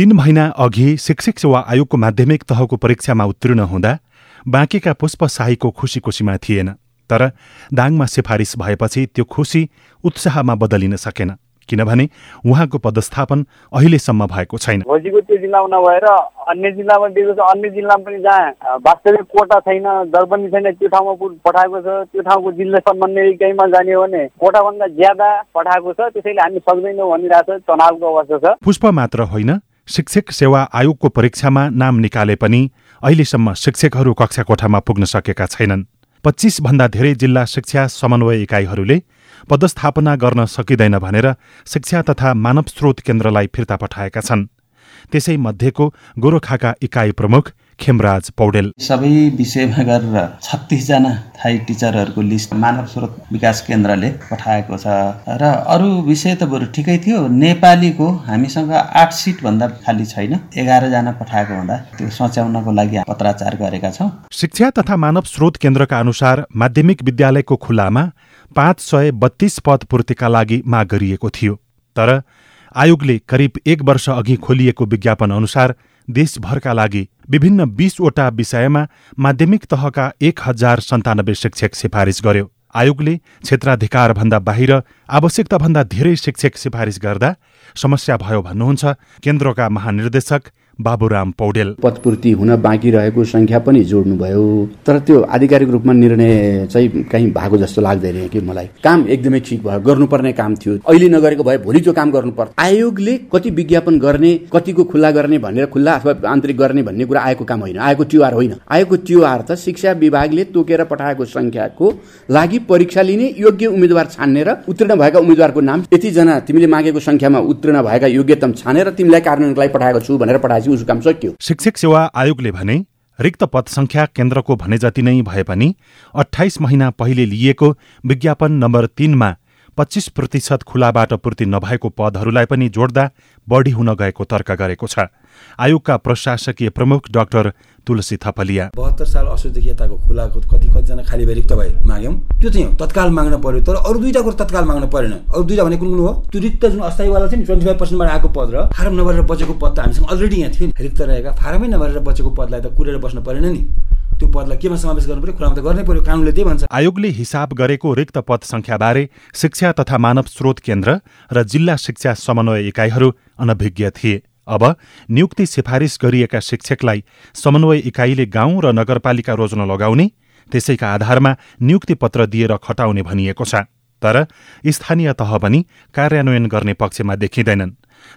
तीन महिना अघि शिक्षक सेवा आयोगको माध्यमिक तहको परीक्षामा उत्तीर्ण हुँदा बाँकीका पुष्प शाहीको खुसी खुसीमा थिएन तर दाङमा सिफारिस भएपछि त्यो खुसी उत्साहमा बदलिन सकेन किनभने उहाँको पदस्थापन अहिलेसम्म भएको छैन। भोजीको त्यो जिल्लामा नभएर अन्य जिल्लामा दिएको छ अन्य जिल्लामा पनि जहाँ वास्तविक कोटा छैन दर पनि छैन त्यो ठाउँमा पठाएको छ त्यो ठाउँको जिल्ला समन्वय इकाइमा जाने हो भने कोटाभन्दा ज्यादा पठाएको छ त्यसैले हामी सक्दैनौँ भनिरहेको छ तनावको अवस्था छ। पुष्प मात्र होइन शिक्षक सेवा आयोगको परीक्षामा नाम निकाले पनि अहिलेसम्म शिक्षकहरू कक्षा कोठामा पुग्न सकेका छैनन्। पच्चिस भन्दा धेरै जिल्ला शिक्षा समन्वय इकाइहरूले पदस्थापना गर्न सकिँदैन भनेर शिक्षा तथा मानव स्रोत केन्द्रलाई फिर्ता पठाएका छन्। त्यसै मध्येको गोरोखाका इकाइ प्रमुख खेमराज पौडेल। सबै विषयमा गरेर छत्तिसजना थाई टिचरहरूको लिस्ट मानव स्रोत विकास केन्द्रले पठाएको छ। र अरू विषय त बरु ठिकै थियो। नेपालीको हामीसँग आठ सिटभन्दा खाली छैन। एघारजना पठाएको हुँदा त्यो सच्याउनको लागि पत्राचार गरेका छौँ। शिक्षा तथा मानव स्रोत केन्द्रका अनुसार माध्यमिक विद्यालयको खुल्लामा पाँच सय बत्तीस पद पूर्तिका लागि माग गरिएको थियो। तर आयोगले करिब एक वर्ष अघि खोलिएको विज्ञापन अनुसार देशभरका लागि विभिन्न बीसवटा विषयमा माध्यमिक तहका एक हजार सन्तानब्बे शिक्षक सिफारिस गर्यो। आयोगले क्षेत्राधिकारभन्दा बाहिर आवश्यकताभन्दा धेरै शिक्षक सिफारिस गर्दा समस्या भयो भन्नुहुन्छ केन्द्रका महानिर्देशक बाबुराम पौडेल। पदपूर्ति हुन बाँकी रहेको संख्या पनि जोड्नुभयो। तर त्यो आधिकारिक रूपमा निर्णय चाहिँ कहीँ भएको जस्तो लाग्दैन कि मलाई। काम एकदमै ठिक भयो गर्नुपर्ने काम थियो। अहिले नगरेको भए भोलि त्यो काम गर्नुपर्छ। आयोगले कति विज्ञापन गर्ने कतिको खुल्ला गर्ने भनेर खुल्ला अथवा आन्तरिक गर्ने भन्ने कुरा आएको काम होइन। आएको त्युहार होइन। आएको त्युहार त शिक्षा विभागले तोकेर पठाएको संख्याको लागि परीक्षा लिने योग्य उम्मेद्वार छान्ने र उत्तीर्ण भएका उम्मेद्वारको नाम यतिजना तिमीले मागेको संख्यामा उत्तीर्ण भएका योग्यतम छानेर तिमीलाई कार्यान्वयनलाई पठाएको छु भनेर पठाएपछि उसको काम सक्यो। शिक्षक सेवा आयोगले भने रिक्त पद संख्या केन्द्रको भने जति नै भए पनि अठाइस महिना पहिले लिइएको विज्ञापन नम्बर तीनमा पच्चिस प्रतिशत खुलाबाट पूर्ति नभएको पदहरूलाई पनि जोड्दा बढी हुन गएको तर्क गरेको छ। आयोगका प्रशासकीय प्रमुख डाक्टर तुलसी थपलिया। बहत्तर साल असोजदेखि यताको खुलाको कति कतिजना खाली भए रिक्त भए माग्यौँ। त्यो चाहिँ तत्काल माग्न पर्यो। तर अरू दुईवटा कुरो तत्काल माग्न परेन। अरू दुईवटा भने कुन कुन हो? त्यो रिक्त जुन अस्थायीवाला थियो नि ट्वेन्टी फाइभ पर्सेन्टबाट आएको पद र फारम नभरेर बचेको पद त हामीसँग अलरेडी यहाँ थियो नि। रिक्त रहेका फारमै नभरेर बचेको पदलाई त कुरेर बस्नु परेन नि। त्यो पदलाई केमा समावेश गर्नु पर्यो खुलामा त गर्नै पर्यो कानुनले त्यही भन्छ। आयोगले हिसाब गरेको रिक्त पद संख्याबारे शिक्षा तथा मानव स्रोत केन्द्र र जिल्ला शिक्षा समन्वय इकाइहरू अनभिज्ञ थिए। अब नियुक्ति सिफारिस गरिएका शिक्षकलाई समन्वय इकाइले गाउँ र नगरपालिका रोज्न लगाउने त्यसैका आधारमा नियुक्ति पत्र दिएर खटाउने भनिएको छ। तर स्थानीय तह पनि कार्यान्वयन गर्ने पक्षमा देखिँदैनन्।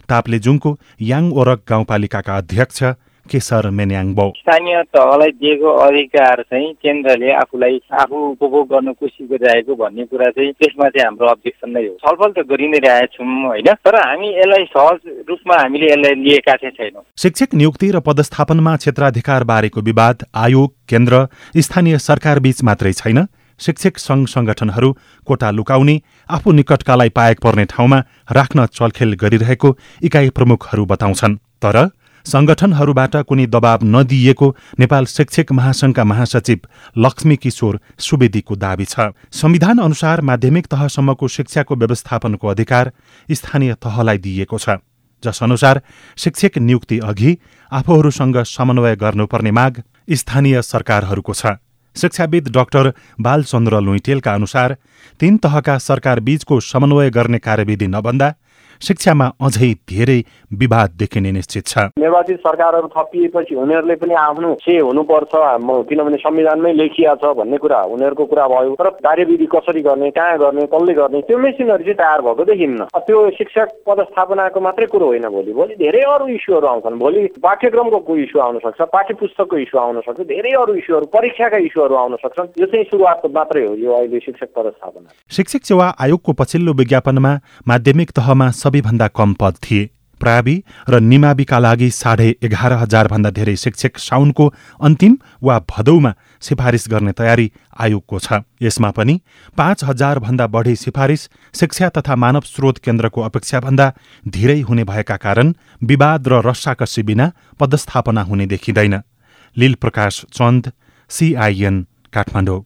ताप्लेजुङको याङ ओरक गाउँपालिकाका अध्यक्ष केशर मेन्याङबो स्थानीय तहलाई दिएको अधिकार चाहिँ केन्द्रले आफूलाई आफू उपभोग गर्न कोसिस गरिरहेको भन्ने कुरा चाहिँ त्यसमा चाहिँ हाम्रो अब्जेक्सन नै हो। छलफल त गरि नै रहेका छौँ होइन? तर हामी यसलाई सहज रूपमा हामीले यसलाई लिएका चाहिँ छैनौँ। शिक्षक नियुक्ति र पदस्थापनमा क्षेत्राधिकार बारेको विवाद आयोग केन्द्र स्थानीय सरकार बीच मात्रै छैन। शिक्षक सङ्घ संगठनहरू कोटा लुकाउने आफू निकटकालाई पाएक पर्ने ठाउँमा राख्न चलखेल गरिरहेको इकाइ प्रमुखहरू बताउँछन्। तर संगठनहरूबाट कुनै दबाव नदिइएको नेपाल शिक्षक महासंघका महासचिव लक्ष्मी किशोर सुवेदीको दावी छ। संविधान अनुसार माध्यमिक तहसम्मको शिक्षाको व्यवस्थापनको अधिकार स्थानीय तहलाई दिइएको छ। जस अनुसार शिक्षक नियुक्ति अघि आफूहरूसँग समन्वय गर्नुपर्ने माग स्थानीय सरकारहरूको छ। शिक्षाविद डाक्टर बालचन्द्र लुइटेलका अनुसार तीन तहका सरकार बीचको समन्वय गर्ने कार्यविधि नबन्दा शिक्षामा अझै धेरै विवाद देखिने निश्चित छ। निर्वाचित सरकारहरू थपिएपछि उनीहरूले पनि आफ्नो से हुनुपर्छ किनभने संविधानमै लेखिया छ भन्ने कुरा उनीहरूको कुरा भयो। तर कार्यविधि कसरी गर्ने कहाँ गर्ने कसले गर्ने त्यो मेसिनहरू चाहिँ तयार भएको देखिन्न। त्यो शिक्षक पदस्थापनाको मात्रै कुरो होइन भोलि। भोलि धेरै अरू इस्युहरू आउँछन्। भोलि पाठ्यक्रमको इस्यु आउन सक्छ पाठ्य पुस्तकको इस्यु आउन सक्छ धेरै अरू इस्युहरू परीक्षाका इस्युहरू आउन सक्छन्। यो चाहिँ सुरुवात मात्रै हो यो अहिले शिक्षक पदस्थापना। शिक्षक सेवा आयोगको पछिल्लो विज्ञापनमा माध्यमिक तहमा सबैभन्दा कम पद थिए। प्रावि र निमाविका लागि साढे एघार हजारभन्दा धेरै शिक्षक साउनको अन्तिम वा भदौमा सिफारिस गर्ने तयारी आयोगको छ। यसमा पनि पाँच हजारभन्दा बढी सिफारिस शिक्षा तथा मानव स्रोत केन्द्रको अपेक्षाभन्दा धेरै हुने भएका कारण विवाद र रस्साकसी बिना पदस्थापना हुने देखिँदैन। लील प्रकाश चन्द सिआइएन काठमाडौँ।